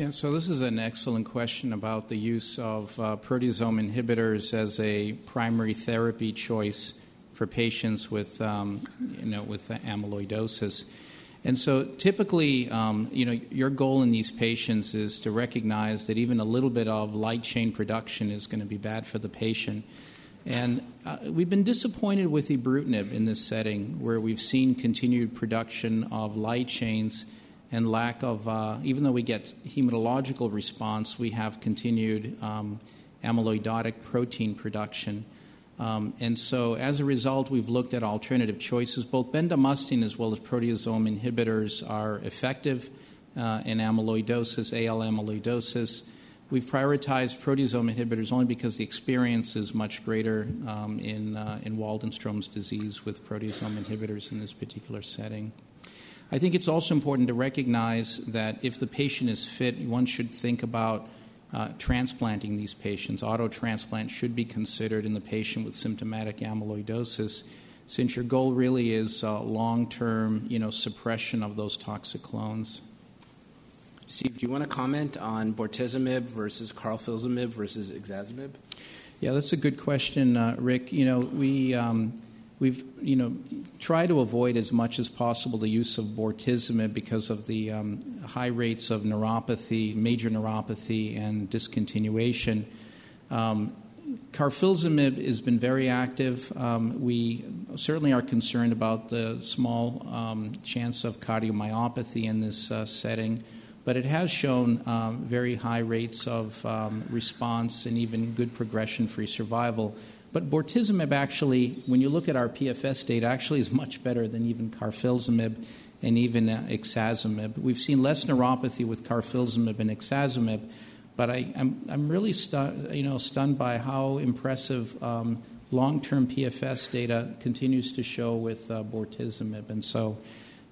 Yeah, so this is an excellent question about the use of uh, proteasome inhibitors as a primary therapy choice for patients with, um, you know, with amyloidosis. And so typically, um, you know, your goal in these patients is to recognize that even a little bit of light chain production is going to be bad for the patient. And uh, we've been disappointed with ibrutinib in this setting, where we've seen continued production of light chains and lack of, uh, even though we get hematological response, we have continued um, amyloidotic protein production. Um, and so, as a result, we've looked at alternative choices. Both bendamustine as well as proteasome inhibitors are effective uh, in amyloidosis, AL amyloidosis. We've prioritized proteasome inhibitors only because the experience is much greater um, in, uh, in Waldenstrom's disease with proteasome inhibitors in this particular setting. I think it's also important to recognize that if the patient is fit, one should think about uh, transplanting these patients. Auto transplant should be considered in the patient with symptomatic amyloidosis, since your goal really is uh, long-term, you know, suppression of those toxic clones. Steve, do you want to comment on bortezomib versus carfilzomib versus ixazomib? Yeah, that's a good question, uh, Rick. You know, we um, we've you know tried to avoid as much as possible the use of bortezomib because of the um, high rates of neuropathy, major neuropathy, and discontinuation. Um, carfilzomib has been very active. Um, we certainly are concerned about the small um, chance of cardiomyopathy in this uh, setting, but it has shown um, very high rates of um, response and even good progression free survival. But bortezomib actually, when you look at our PFS data, actually is much better than even carfilzomib and even uh, ixazomib. We've seen less neuropathy with carfilzomib and ixazomib, but I, am I'm, I'm really stu- you know, stunned by how impressive um, long-term PFS data continues to show with uh, bortezomib. And so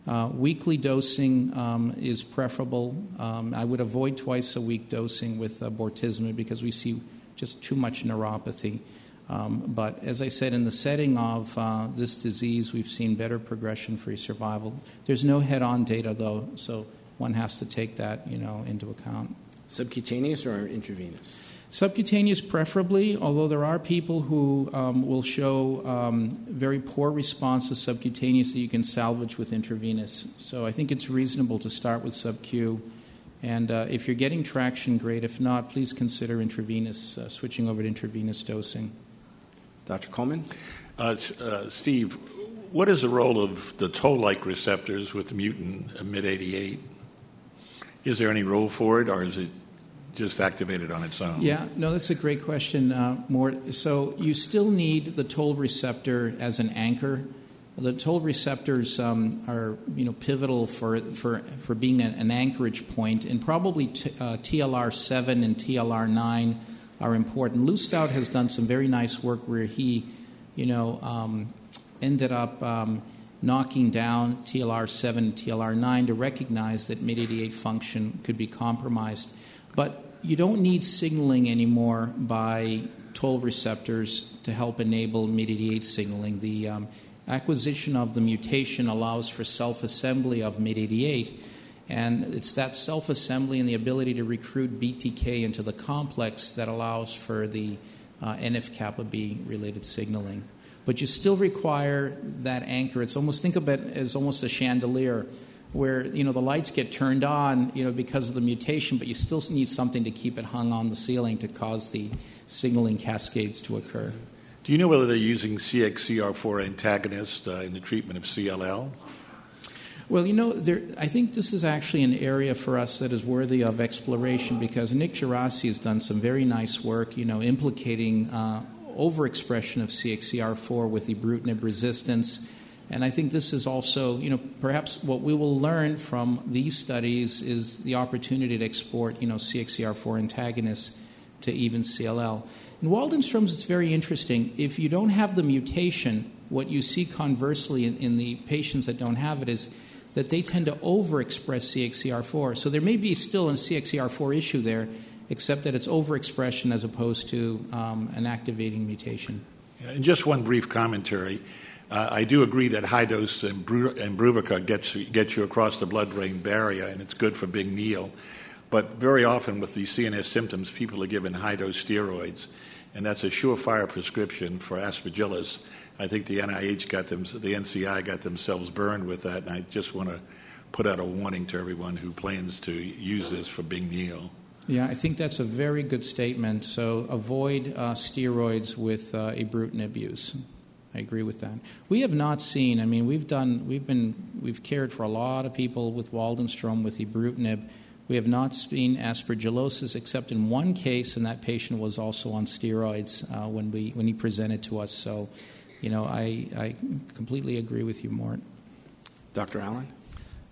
uh, weekly dosing um, is preferable. Um, I would avoid twice a week dosing with uh, bortezomib because we see just too much neuropathy. Um, but as I said, in the setting of uh, this disease, we've seen better progression free survival. There's no head on data, though, so one has to take that you know, into account. Subcutaneous or intravenous? Subcutaneous, preferably, although there are people who um, will show um, very poor response to subcutaneous that you can salvage with intravenous. So I think it's reasonable to start with subQ. And uh, if you're getting traction, great. If not, please consider intravenous, uh, switching over to intravenous dosing. Dr. Coleman? Uh, uh, Steve, what is the role of the toll like receptors with the mutant MYD88? Is there any role for it, or is it just activated on its own? Yeah, no, that's a great question, uh, Mort. So you still need the toll receptor as an anchor. The toll receptors um, are, you know, pivotal for for for being an, an anchorage point, and probably t- uh, TLR7 and TLR9 are important. Lou Staudt has done some very nice work where he, you know, um, ended up um, knocking down TLR7 and TLR9 to recognize that MYD88 function could be compromised. But you don't need signaling anymore by toll receptors to help enable MYD88 signaling. The um, acquisition of the mutation allows for self assembly of MYD88 and it's that self assembly and the ability to recruit BTK into the complex that allows for the uh, NF kappa B related signaling. But you still require that anchor. It's almost, think of it as almost a chandelier where you know the lights get turned on you know because of the mutation but you still need something to keep it hung on the ceiling to cause the signaling cascades to occur do you know whether they're using cxcr4 antagonist uh, in the treatment of cll well, you know, there, I think this is actually an area for us that is worthy of exploration because Nick Chiorazzi has done some very nice work, you know, implicating uh, overexpression of CXCR4 with ibrutinib resistance. And I think this is also, you know, perhaps what we will learn from these studies is the opportunity to export, you know, CXCR4 antagonists to even CLL. In Waldenstrom's, it's very interesting. If you don't have the mutation, what you see conversely in, in the patients that don't have it is that they tend to overexpress CXCR4. So there may be still a CXCR4 issue there, except that it's overexpression as opposed to um, an activating mutation. And just one brief commentary. Uh, I do agree that high dose Imbruvica gets, gets you across the blood brain barrier, and it's good for Bing-Neel. But very often with these CNS symptoms, people are given high dose steroids, and that's a surefire prescription for aspergillus. I think the NIH got them, the NCI got themselves burned with that, and I just want to put out a warning to everyone who plans to use this for Bing-Neel. Yeah, I think that's a very good statement. So avoid uh, steroids with uh, ibrutinib use. I agree with that. We have not seen. I mean, we've done. We've been. We've cared for a lot of people with Waldenstrom with ibrutinib. We have not seen aspergillosis except in one case, and that patient was also on steroids uh, when we when he presented to us. So, you know, I I completely agree with you, Mort. Dr. Allen.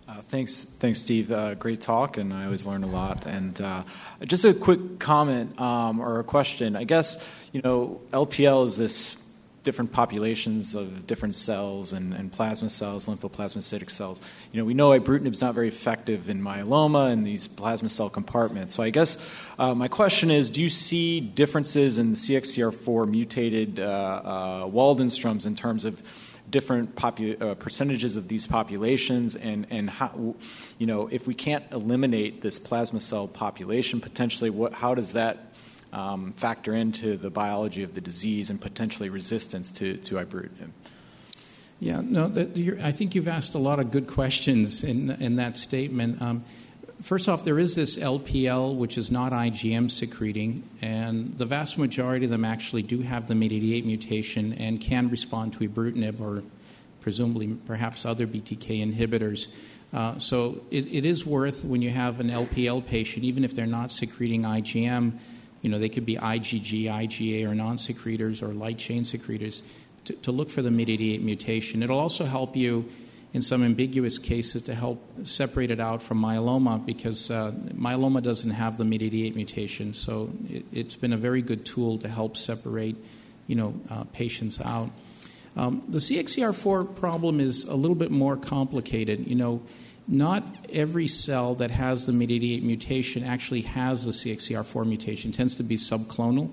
Uh, thanks, thanks, Steve. Uh, great talk, and I always learn a lot. And uh, just a quick comment um, or a question. I guess you know LPL is this different populations of different cells and, and plasma cells, lymphoplasmacytic cells. You know, we know ibrutinib is not very effective in myeloma and these plasma cell compartments. So I guess uh, my question is, do you see differences in the CXCR4 mutated uh, uh, Waldenstroms in terms of different popu- uh, percentages of these populations and, and how, you know, if we can't eliminate this plasma cell population potentially, what, how does that um, factor into the biology of the disease and potentially resistance to, to ibrutinib? Yeah, no, that, I think you've asked a lot of good questions in, in that statement. Um, first off, there is this LPL, which is not IgM secreting, and the vast majority of them actually do have the MYD88 mutation and can respond to ibrutinib or presumably perhaps other BTK inhibitors. Uh, so it, it is worth when you have an LPL patient, even if they're not secreting IgM, you know, they could be IgG, IgA, or non secretors or light chain secretors, to, to look for the MYD88 mutation. It'll also help you in some ambiguous cases to help separate it out from myeloma because uh, myeloma doesn't have the MYD88 mutation. So it, has been a very good tool to help separate, you know, uh, patients out. Um, the CXCR4 problem is a little bit more complicated. You know, not every cell that has the MYD88 mutation actually has the CXCR4 mutation. It tends to be subclonal.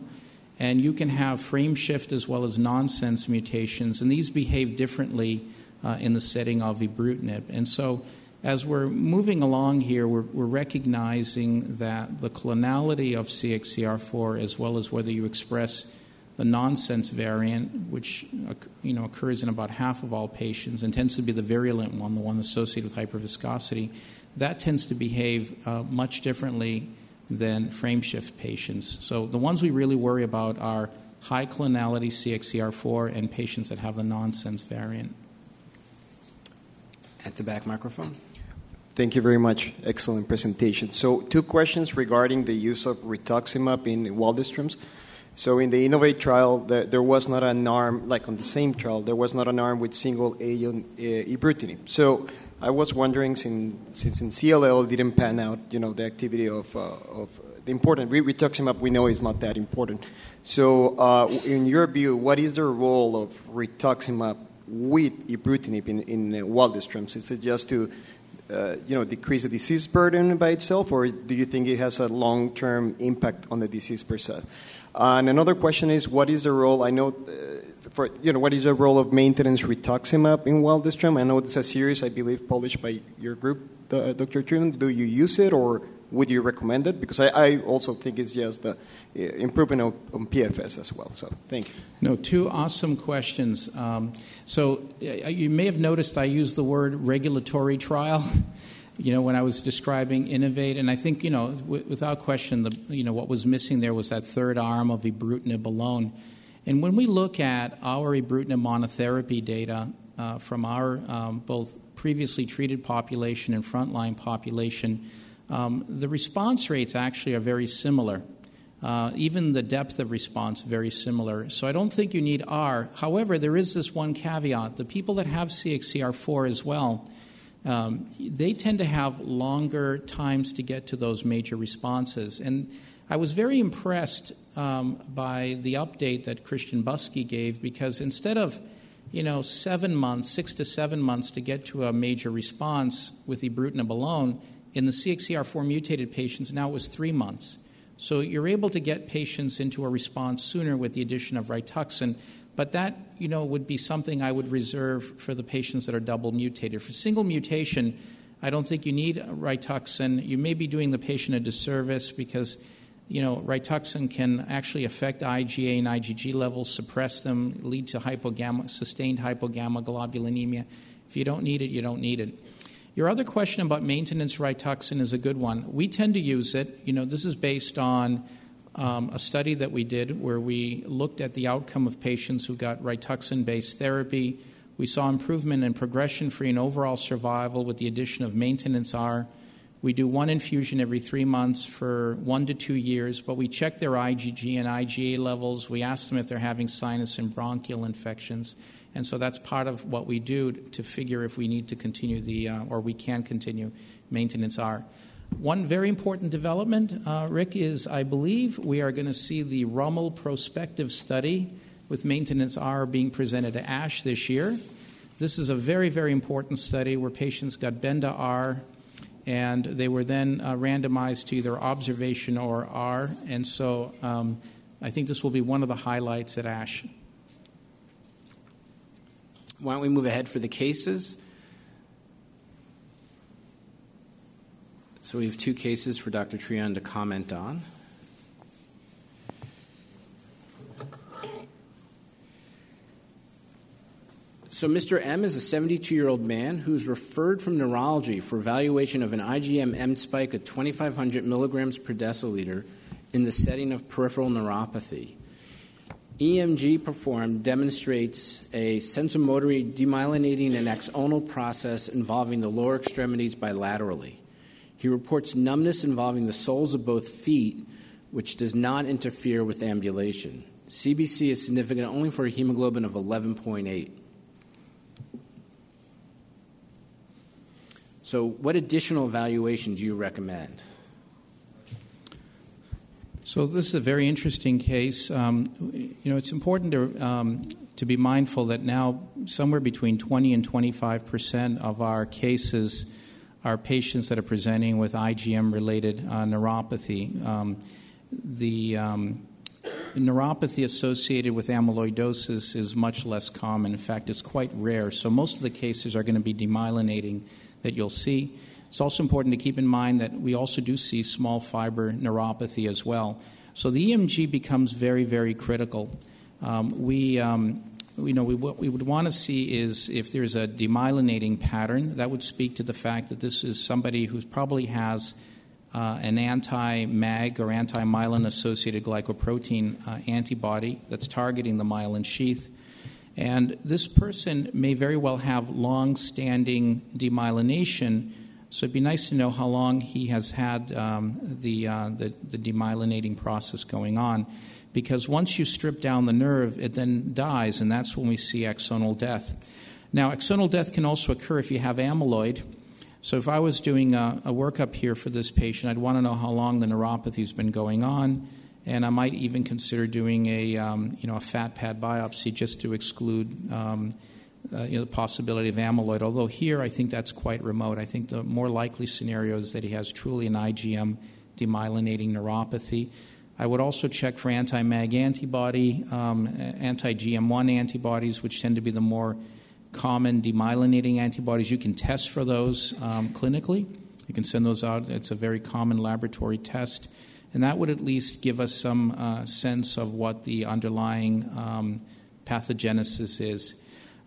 And you can have frame shift as well as nonsense mutations, and these behave differently uh, in the setting of ibrutinib. And so, as we're moving along here, we're, we're recognizing that the clonality of CXCR4, as well as whether you express the nonsense variant, which you know, occurs in about half of all patients and tends to be the virulent one, the one associated with hyperviscosity, that tends to behave uh, much differently than frameshift patients. So the ones we really worry about are high clonality CXCR4 and patients that have the nonsense variant. At the back microphone. Thank you very much. Excellent presentation. So, two questions regarding the use of rituximab in Waldenstrom's. So, in the Innovate trial, there, there, was not an arm, like on the same trial, there was not an arm with single agent uh, ibrutinib. So, I was wondering, since, since in CLL didn't pan out, you know, the activity of, uh, of the important re- rituximab we know is not that important. So, uh, in your view, what is the role of rituximab with ibrutinib in, in Waldenstrom's? Is it just to uh, you know, decrease the disease burden by itself, or do you think it has a long-term impact on the disease per se? Uh, and another question is, what is the role? I know, uh, for you know, what is the role of maintenance rituximab in Waldenstrom? I know it's a series, I believe, published by your group, the, Dr. Truman. Do you use it, or would you recommend it? Because I, I also think it's just the uh, improvement on, on, PFS as well. So thank you. No, two awesome questions. Um, so uh, you may have noticed I used the word regulatory trial. you know, when I was describing innovate, and I think, you know, w- without question, the, you know, what was missing there was that third arm of ibrutinib alone. And when we look at our ibrutinib monotherapy data uh, from our um, both previously treated population and frontline population, um, the response rates actually are very similar. Uh, even the depth of response very similar. So I don't think you need R. However, there is this one caveat: the people that have CXCR4 as well, um, they tend to have longer times to get to those major responses. And I was very impressed um, by the update that Christian Buske gave because instead of you know seven months, six to seven months to get to a major response with ibrutinib alone in the CXCR4 mutated patients, now it was three months. So you're able to get patients into a response sooner with the addition of Rituxan, but that you know would be something I would reserve for the patients that are double mutated. For single mutation, I don't think you need Rituxan. You may be doing the patient a disservice because you know, Rituxan can actually affect IgA and IgG levels, suppress them, lead to hypogamma, sustained hypogammaglobulinemia. If you don't need it, you don't need it. Your other question about maintenance Rituxan is a good one. We tend to use it. You know, this is based on um, a study that we did where we looked at the outcome of patients who got Rituxan based therapy. We saw improvement in progression free and overall survival with the addition of maintenance R. We do one infusion every three months for one to two years, but we check their IgG and IgA levels. We ask them if they're having sinus and bronchial infections. And so that's part of what we do to figure if we need to continue the, uh, or we can continue maintenance R. One very important development, uh, Rick, is I believe we are going to see the Rummel prospective study with maintenance R being presented at ASH this year. This is a very, very important study where patients got Benda R and they were then uh, randomized to either observation or R. And so um, I think this will be one of the highlights at ASH. Why don't we move ahead for the cases? So we have two cases for Dr. Treon to comment on. So, Mr. M is a 72 year old man who's referred from neurology for evaluation of an IgM M spike at 2,500 milligrams per deciliter in the setting of peripheral neuropathy. EMG performed demonstrates a sensorimotor demyelinating and axonal process involving the lower extremities bilaterally. He reports numbness involving the soles of both feet, which does not interfere with ambulation. CBC is significant only for a hemoglobin of 11.8. So, what additional evaluation do you recommend? So this is a very interesting case. Um, you know, it's important to um, to be mindful that now somewhere between 20 and 25 percent of our cases are patients that are presenting with IgM-related uh, neuropathy. Um, the um, neuropathy associated with amyloidosis is much less common. In fact, it's quite rare. So most of the cases are going to be demyelinating that you'll see. It's also important to keep in mind that we also do see small fiber neuropathy as well. So the EMG becomes very, very critical. Um, we, um, you know, we, what we would want to see is if there's a demyelinating pattern, that would speak to the fact that this is somebody who probably has uh, an anti MAG or anti myelin associated glycoprotein uh, antibody that's targeting the myelin sheath. And this person may very well have long standing demyelination. So it'd be nice to know how long he has had um, the, uh, the, the, demyelinating process going on. Because once you strip down the nerve, it then dies, and that's when we see axonal death. Now, axonal death can also occur if you have amyloid. So, if I was doing a, a workup here for this patient, I'd want to know how long the neuropathy has been going on and I might even consider doing a um, you know a fat pad biopsy just to exclude um, uh, you know, the possibility of amyloid. Although here I think that's quite remote. I think the more likely scenario is that he has truly an IgM demyelinating neuropathy. I would also check for anti-MAG antibody, um, anti-GM1 antibodies, which tend to be the more common demyelinating antibodies. You can test for those um, clinically. You can send those out. It's a very common laboratory test and that would at least give us some uh, sense of what the underlying um, pathogenesis is.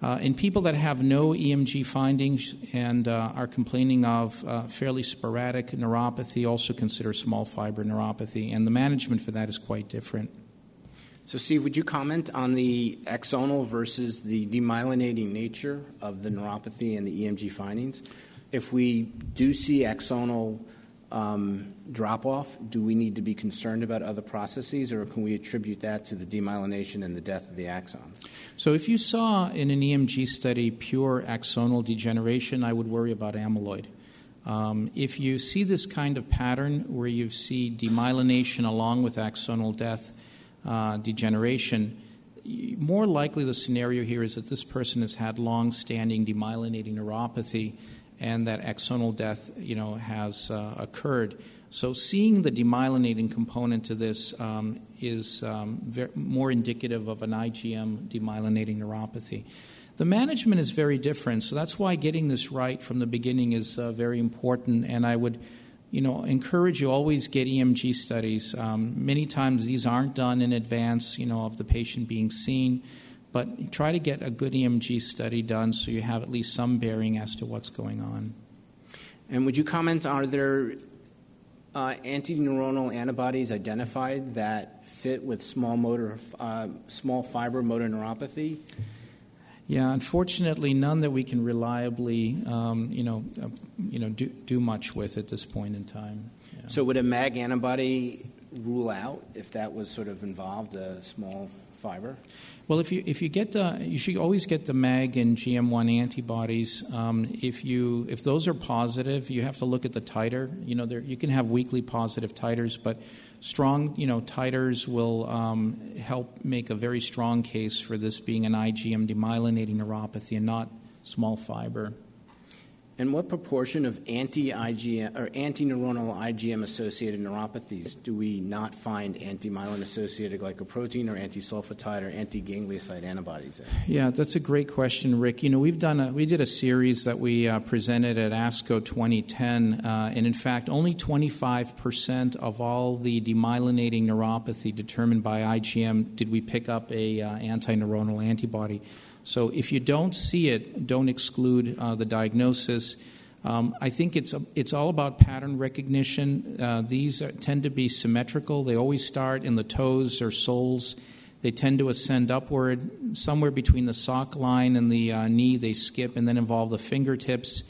Uh, in people that have no EMG findings and uh, are complaining of uh, fairly sporadic neuropathy, also consider small fiber neuropathy, and the management for that is quite different. So, Steve, would you comment on the axonal versus the demyelinating nature of the neuropathy and the EMG findings? If we do see axonal drop off, do we need to be concerned about other processes, or can we attribute that to the demyelination and the death of the axons? So, if you saw in an EMG study pure axonal degeneration, I would worry about amyloid. Um, if you see this kind of pattern where you see demyelination along with axonal death, uh, degeneration, more likely the scenario here is that this person has had long standing demyelinating neuropathy and that axonal death you know, has uh, occurred. So, seeing the demyelinating component to this um, is um, very, more indicative of an IgM demyelinating neuropathy. The management is very different, so that's why getting this right from the beginning is uh, very important. And I would, you know, encourage you always get EMG studies. Um, many times these aren't done in advance, you know, of the patient being seen, but try to get a good EMG study done so you have at least some bearing as to what's going on. And would you comment? Are there uh, anti-neuronal antibodies identified that fit with small motor, uh, small fiber motor neuropathy? Yeah, unfortunately, none that we can reliably, um, you know, uh, you know, do, do much with at this point in time. Yeah. So, would a MAG antibody rule out if that was sort of involved a small fiber? Well, if you if you get the, you should always get the MAG and GM1 antibodies. Um, if you if those are positive, you have to look at the titer. You know, there, you can have weakly positive titers, but strong, you know, titers will um, help make a very strong case for this being an IgM demyelinating neuropathy and not small fiber. And what proportion of anti-IgM or anti-neuronal IgM-associated neuropathies do we not find anti-myelin-associated glycoprotein or anti-sulfatide or anti-ganglioside antibodies in? Yeah, that's a great question, Rick. You know, we've done a, we did a series that we uh, presented at ASCO 2010, uh, and in fact, only 25% of all the demyelinating neuropathy determined by IgM did we pick up a uh, anti-neuronal antibody. So if you don't see it, don't exclude uh, the diagnosis. Um, I think it's it's all about pattern recognition. Uh, these are, tend to be symmetrical. They always start in the toes or soles. They tend to ascend upward somewhere between the sock line and the uh, knee. They skip and then involve the fingertips.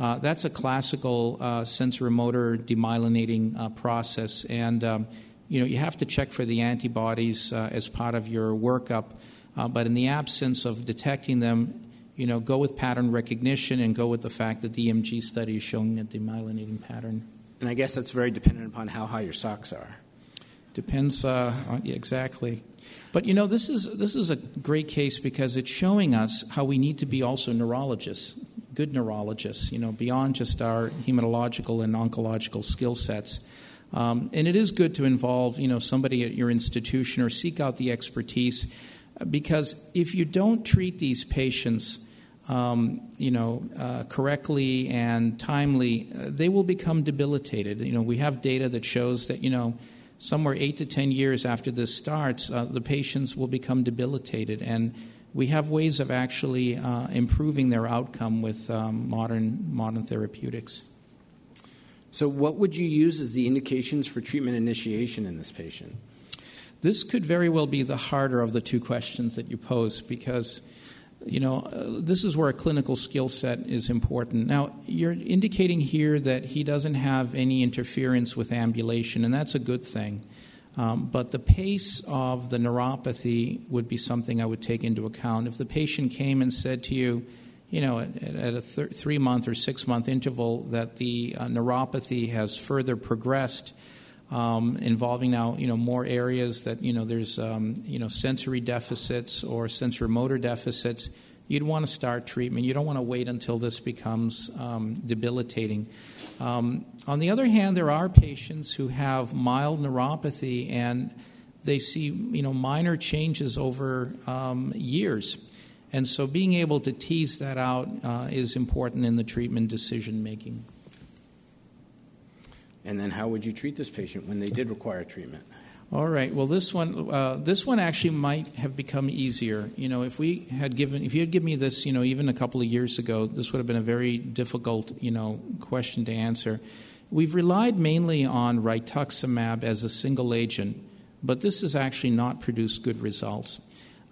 Uh, that's a classical uh, sensorimotor demyelinating uh, process, and um, you know you have to check for the antibodies uh, as part of your workup. Uh, but in the absence of detecting them, you know, go with pattern recognition and go with the fact that the EMG study is showing a demyelinating pattern. And I guess that's very dependent upon how high your socks are. Depends, uh, on, yeah, exactly. But you know, this is this is a great case because it's showing us how we need to be also neurologists, good neurologists. You know, beyond just our hematological and oncological skill sets. Um, and it is good to involve, you know, somebody at your institution or seek out the expertise because if you don't treat these patients, um, you know, uh, correctly and timely, uh, they will become debilitated. You know, we have data that shows that you know, somewhere eight to ten years after this starts, uh, the patients will become debilitated, and we have ways of actually uh, improving their outcome with um, modern modern therapeutics. So, what would you use as the indications for treatment initiation in this patient? This could very well be the harder of the two questions that you pose because you know, uh, this is where a clinical skill set is important. Now, you're indicating here that he doesn't have any interference with ambulation, and that's a good thing. Um, but the pace of the neuropathy would be something I would take into account. If the patient came and said to you, you know, at, at a th- three month or six month interval, that the uh, neuropathy has further progressed um, involving now you know more areas that you know there's um, you know sensory deficits or sensorimotor deficits. You'd want to start treatment. You don't want to wait until this becomes um, debilitating. Um, on the other hand, there are patients who have mild neuropathy and they see you know minor changes over um, years. And so, being able to tease that out uh, is important in the treatment decision making. And then how would you treat this patient when they did require treatment? All right. Well, this one, uh, this one actually might have become easier. You know, if we had given, if you had given me this, you know, even a couple of years ago, this would have been a very difficult, you know, question to answer. We've relied mainly on rituximab as a single agent, but this has actually not produced good results.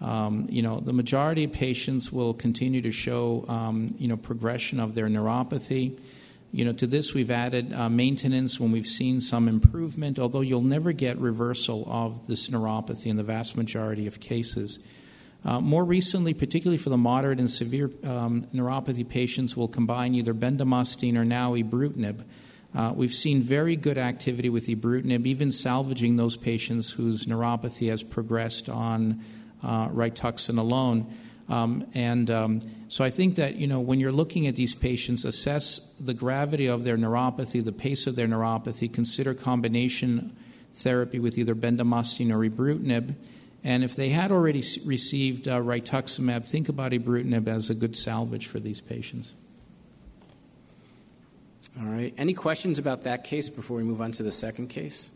Um, you know, the majority of patients will continue to show, um, you know, progression of their neuropathy. You know, to this we've added uh, maintenance when we've seen some improvement, although you'll never get reversal of this neuropathy in the vast majority of cases. Uh, more recently, particularly for the moderate and severe um, neuropathy patients, we'll combine either bendamustine or now ibrutinib. Uh, we've seen very good activity with ibrutinib, even salvaging those patients whose neuropathy has progressed on uh, Rituxan alone. Um, and um, so I think that you know when you're looking at these patients, assess the gravity of their neuropathy, the pace of their neuropathy, consider combination therapy with either bendamustine or ibrutinib, And if they had already received uh, rituximab, think about ibrutinib as a good salvage for these patients. All right. Any questions about that case before we move on to the second case?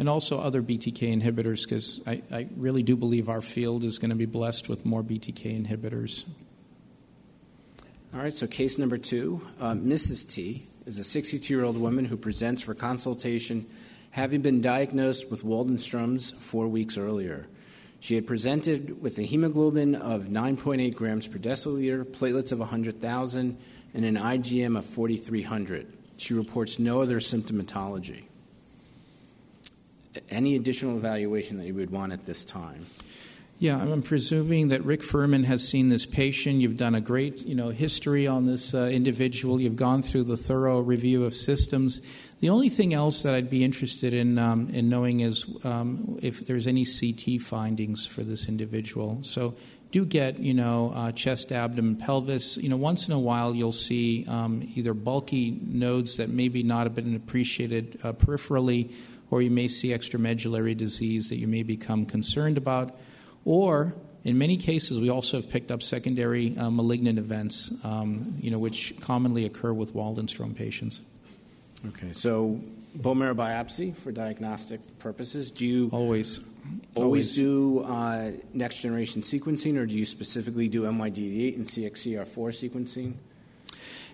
And also other BTK inhibitors, because I, I really do believe our field is going to be blessed with more BTK inhibitors. All right, so case number two uh, Mrs. T is a 62 year old woman who presents for consultation having been diagnosed with Waldenstrom's four weeks earlier. She had presented with a hemoglobin of 9.8 grams per deciliter, platelets of 100,000, and an IgM of 4,300. She reports no other symptomatology. Any additional evaluation that you would want at this time? Yeah, I'm presuming that Rick Furman has seen this patient. You've done a great, you know, history on this uh, individual. You've gone through the thorough review of systems. The only thing else that I'd be interested in um, in knowing is um, if there's any CT findings for this individual. So do get, you know, uh, chest, abdomen, pelvis. You know, once in a while you'll see um, either bulky nodes that maybe not have been appreciated uh, peripherally, or you may see extramedullary disease that you may become concerned about. Or in many cases, we also have picked up secondary uh, malignant events, um, you know, which commonly occur with Waldenstrom patients. Okay, so bone marrow biopsy for diagnostic purposes. Do you Always, always do uh, next generation sequencing, or do you specifically do MYD8 and CXCR4 sequencing?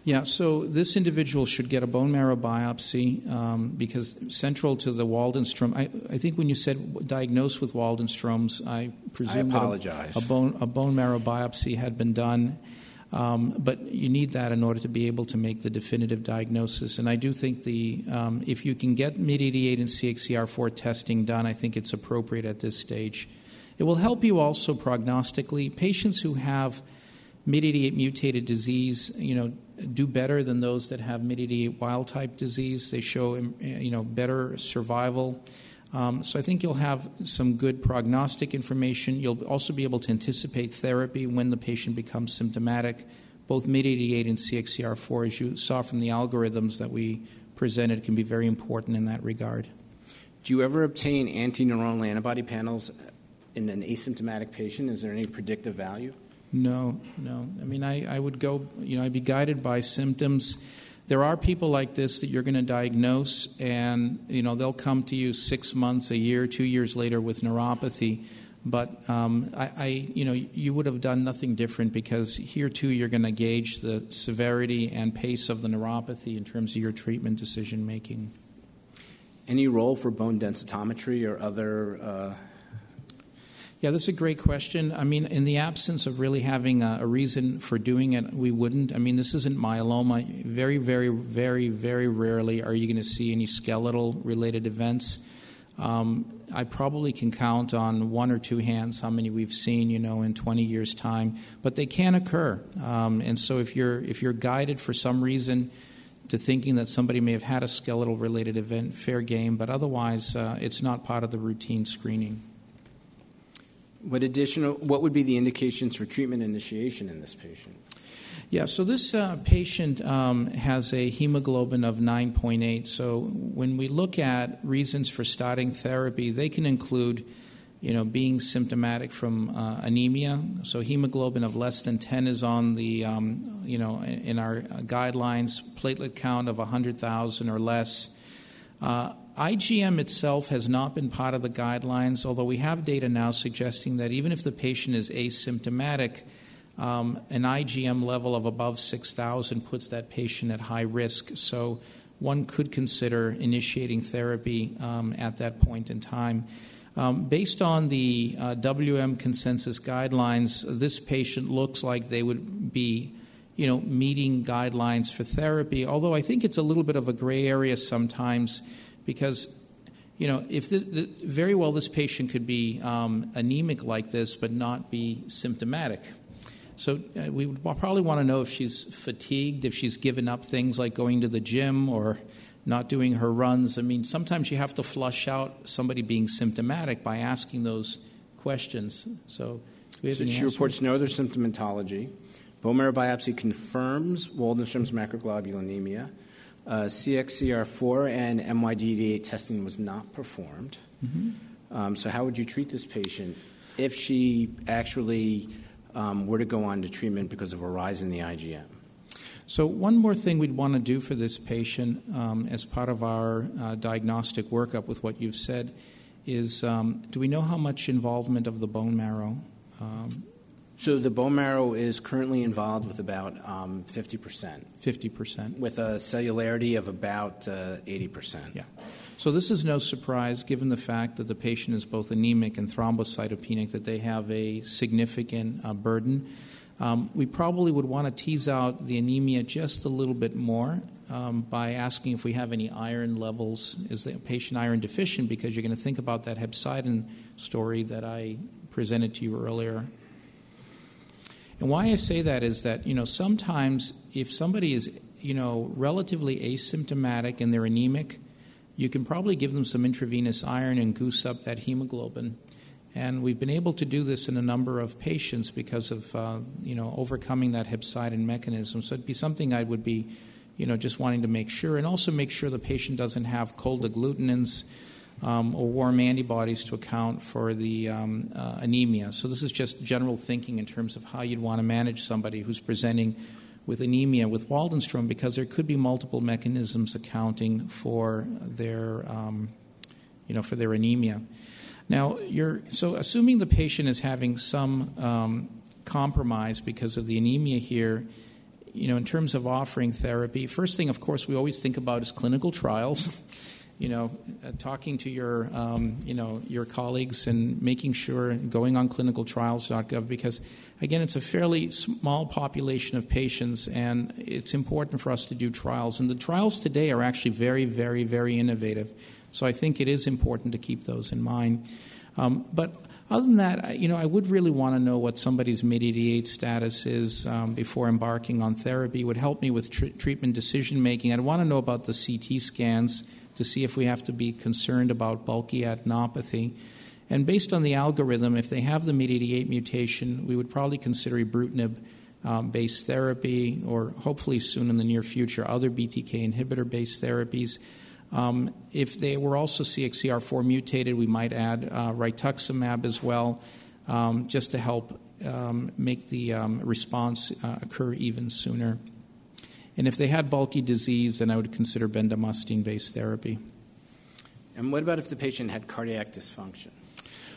Yeah, so this individual should get a bone marrow biopsy um, because central to the Waldenstrom, I, I think when you said diagnosed with Waldenstrom's, I presume that a- A, bone, a bone marrow biopsy had been done. Um, but you need that in order to be able to make the definitive diagnosis. And I do think the um, if you can get MYD88 and CXCR4 testing done, I think it's appropriate at this stage. It will help you also prognostically. Patients who have MYD88 mutated disease, you know, do better than those that have MYD88 wild type disease. They show, um, you know, better survival. Um, so I think you'll have some good prognostic information. You'll also be able to anticipate therapy when the patient becomes symptomatic. Both MYD88 and CXCR4, as you saw from the algorithms that we presented, can be very important in that regard. Do you ever obtain anti-neuronal antibody panels in an asymptomatic patient? Is there any predictive value? No, no. I mean, I, I would go, you know, I'd be guided by symptoms. There are people like this that you're going to diagnose, and, you know, they'll come to you six months, a year, two years later with neuropathy. But um, I, I, you know, you would have done nothing different because here too you're going to gauge the severity and pace of the neuropathy in terms of your treatment decision making. Any role for bone densitometry or other? Uh, Yeah, that's a great question. I mean, in the absence of really having a, a reason for doing it, we wouldn't. I mean, this isn't myeloma. Very, very, very, very rarely are you going to see any skeletal related events. Um, I probably can count on one or two hands how many we've seen, you know, in 20 years' time, but they can occur. Um, and so, if you're if you're guided for some reason to thinking that somebody may have had a skeletal related event, fair game. But otherwise, uh, it's not part of the routine screening. What additional? What would be the indications for treatment initiation in this patient? Yeah, so this uh, patient um, has a hemoglobin of 9.8. So when we look at reasons for starting therapy, they can include, you know, being symptomatic from uh, anemia. So hemoglobin of less than 10 is on the, um, you know, in our guidelines. Platelet count of 100,000 or less. Uh, IgM itself has not been part of the guidelines, although we have data now suggesting that even if the patient is asymptomatic, um, an IgM level of above 6,000 puts that patient at high risk. So one could consider initiating therapy um, at that point in time. Um, based on the uh, WM consensus guidelines, this patient looks like they would be, you know, meeting guidelines for therapy. Although I think it's a little bit of a gray area sometimes, because you know, if the, the, very well this patient could be um, anemic like this, but not be symptomatic. So uh, we would probably want to know if she's fatigued, if she's given up things like going to the gym or not doing her runs. I mean, sometimes you have to flush out somebody being symptomatic by asking those questions. So, do we have So she answers? reports no other symptomatology. Bone marrow biopsy confirms Waldenstrom's macroglobulinemia. Uh, CXCR4 and MYD88 testing was not performed. Mm-hmm. Um, so, how would you treat this patient if she actually um, were to go on to treatment because of a rise in the IgM? So, one more thing we'd want to do for this patient um, as part of our uh, diagnostic workup with what you've said is um, do we know how much involvement of the bone marrow? So, the bone marrow is currently involved with about um, 50%. 50%. With a cellularity of about uh, 80%. Yeah. So, this is no surprise given the fact that the patient is both anemic and thrombocytopenic, that they have a significant uh, burden. Um, we probably would want to tease out the anemia just a little bit more um, by asking if we have any iron levels. Is the patient iron deficient? Because you're going to think about that hepcidin story that I presented to you earlier. And why I say that is that, you know, sometimes if somebody is, you know, relatively asymptomatic and they're anemic, you can probably give them some intravenous iron and goose up that hemoglobin. And we've been able to do this in a number of patients because of uh, you know overcoming that hepcidin mechanism. So it'd be something I would be you know just wanting to make sure, and also make sure the patient doesn't have cold agglutinins um, or warm antibodies to account for the um, uh, anemia. So this is just general thinking in terms of how you'd want to manage somebody who's presenting with anemia with Waldenstrom because there could be multiple mechanisms accounting for their um, you know for their anemia. Now, you're, so assuming the patient is having some um, compromise because of the anemia here, you know, in terms of offering therapy, first thing, of course, we always think about is clinical trials. you know, uh, talking to your, um, you know, your colleagues and making sure going on clinicaltrials.gov because, again, it's a fairly small population of patients and it's important for us to do trials. And the trials today are actually very, very, very innovative. So I think it is important to keep those in mind. Um, but other than that, you know, I would really want to know what somebody's MYD88 status is um, before embarking on therapy. It would help me with tr- treatment decision making. I'd want to know about the CT scans to see if we have to be concerned about bulky adenopathy. And based on the algorithm, if they have the MYD88 mutation, we would probably consider ibrutinib um, based therapy, or hopefully soon in the near future, other BTK inhibitor based therapies. Um, if they were also CXCR4 mutated, we might add uh, rituximab as well, um, just to help um, make the um, response uh, occur even sooner. And if they had bulky disease, then I would consider bendamustine based therapy. And what about if the patient had cardiac dysfunction?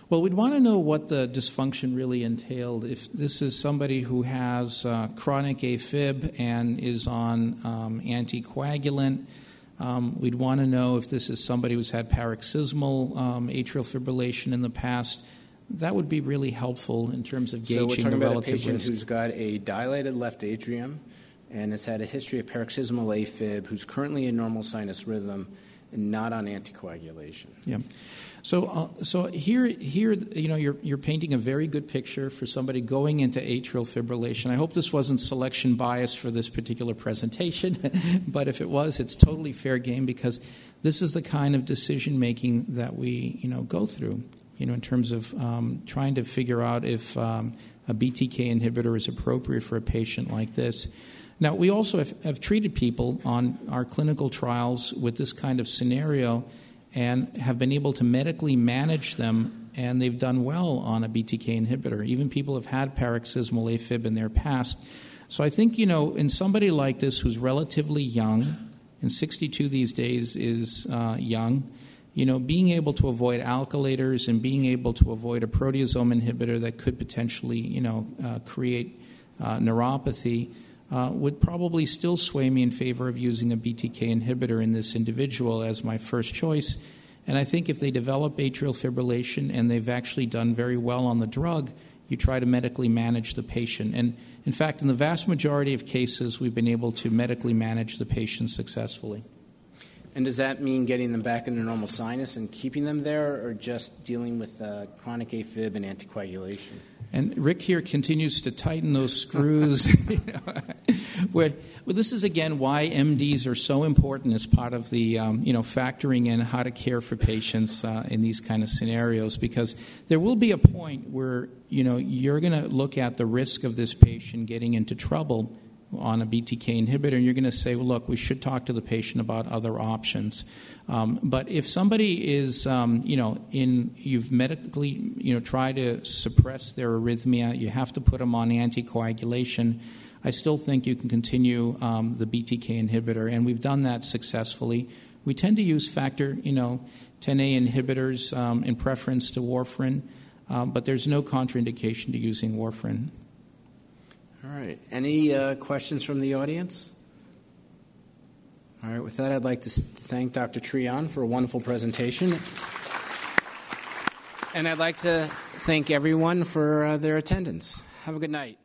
Well, we'd want to know what the dysfunction really entailed. If this is somebody who has uh, chronic AFib and is on um, anticoagulant, um, we'd want to know if this is somebody who's had paroxysmal um, atrial fibrillation in the past. That would be really helpful in terms of gauging so we're talking the about a patient risk. who's got a dilated left atrium and has had a history of paroxysmal AFib, who's currently in normal sinus rhythm and not on anticoagulation. Yeah. So, uh, so here, here, you know, you're, you're painting a very good picture for somebody going into atrial fibrillation. I hope this wasn't selection bias for this particular presentation, but if it was, it's totally fair game because this is the kind of decision making that we, you know, go through. You know, in terms of um, trying to figure out if um, a BTK inhibitor is appropriate for a patient like this. Now, we also have, have treated people on our clinical trials with this kind of scenario and have been able to medically manage them, and they've done well on a BTK inhibitor. Even people have had paroxysmal AFib in their past. So I think, you know, in somebody like this who's relatively young, and 62 these days is uh, young, you know, being able to avoid alkylators and being able to avoid a proteasome inhibitor that could potentially, you know, uh, create uh, neuropathy uh, would probably still sway me in favor of using a BTK inhibitor in this individual as my first choice. And I think if they develop atrial fibrillation and they've actually done very well on the drug, you try to medically manage the patient. And in fact, in the vast majority of cases, we've been able to medically manage the patient successfully. And does that mean getting them back into normal sinus and keeping them there, or just dealing with uh, chronic AFib and anticoagulation? And Rick here continues to tighten those screws. where, well, this is again why MDs are so important as part of the um, you know factoring in how to care for patients uh, in these kind of scenarios because there will be a point where you know you're going to look at the risk of this patient getting into trouble on a BTK inhibitor, and you're going to say, well, look, we should talk to the patient about other options. Um, but if somebody is, um, you know, in you've medically, you know, tried to suppress their arrhythmia, you have to put them on anticoagulation. I still think you can continue um, the BTK inhibitor, and we've done that successfully. We tend to use factor, you know, 10A inhibitors um, in preference to warfarin, um, but there's no contraindication to using warfarin. All right. Any uh, questions from the audience? All right. With that, I'd like to thank Dr. Treon for a wonderful presentation. And I'd like to thank everyone for uh, their attendance. Have a good night.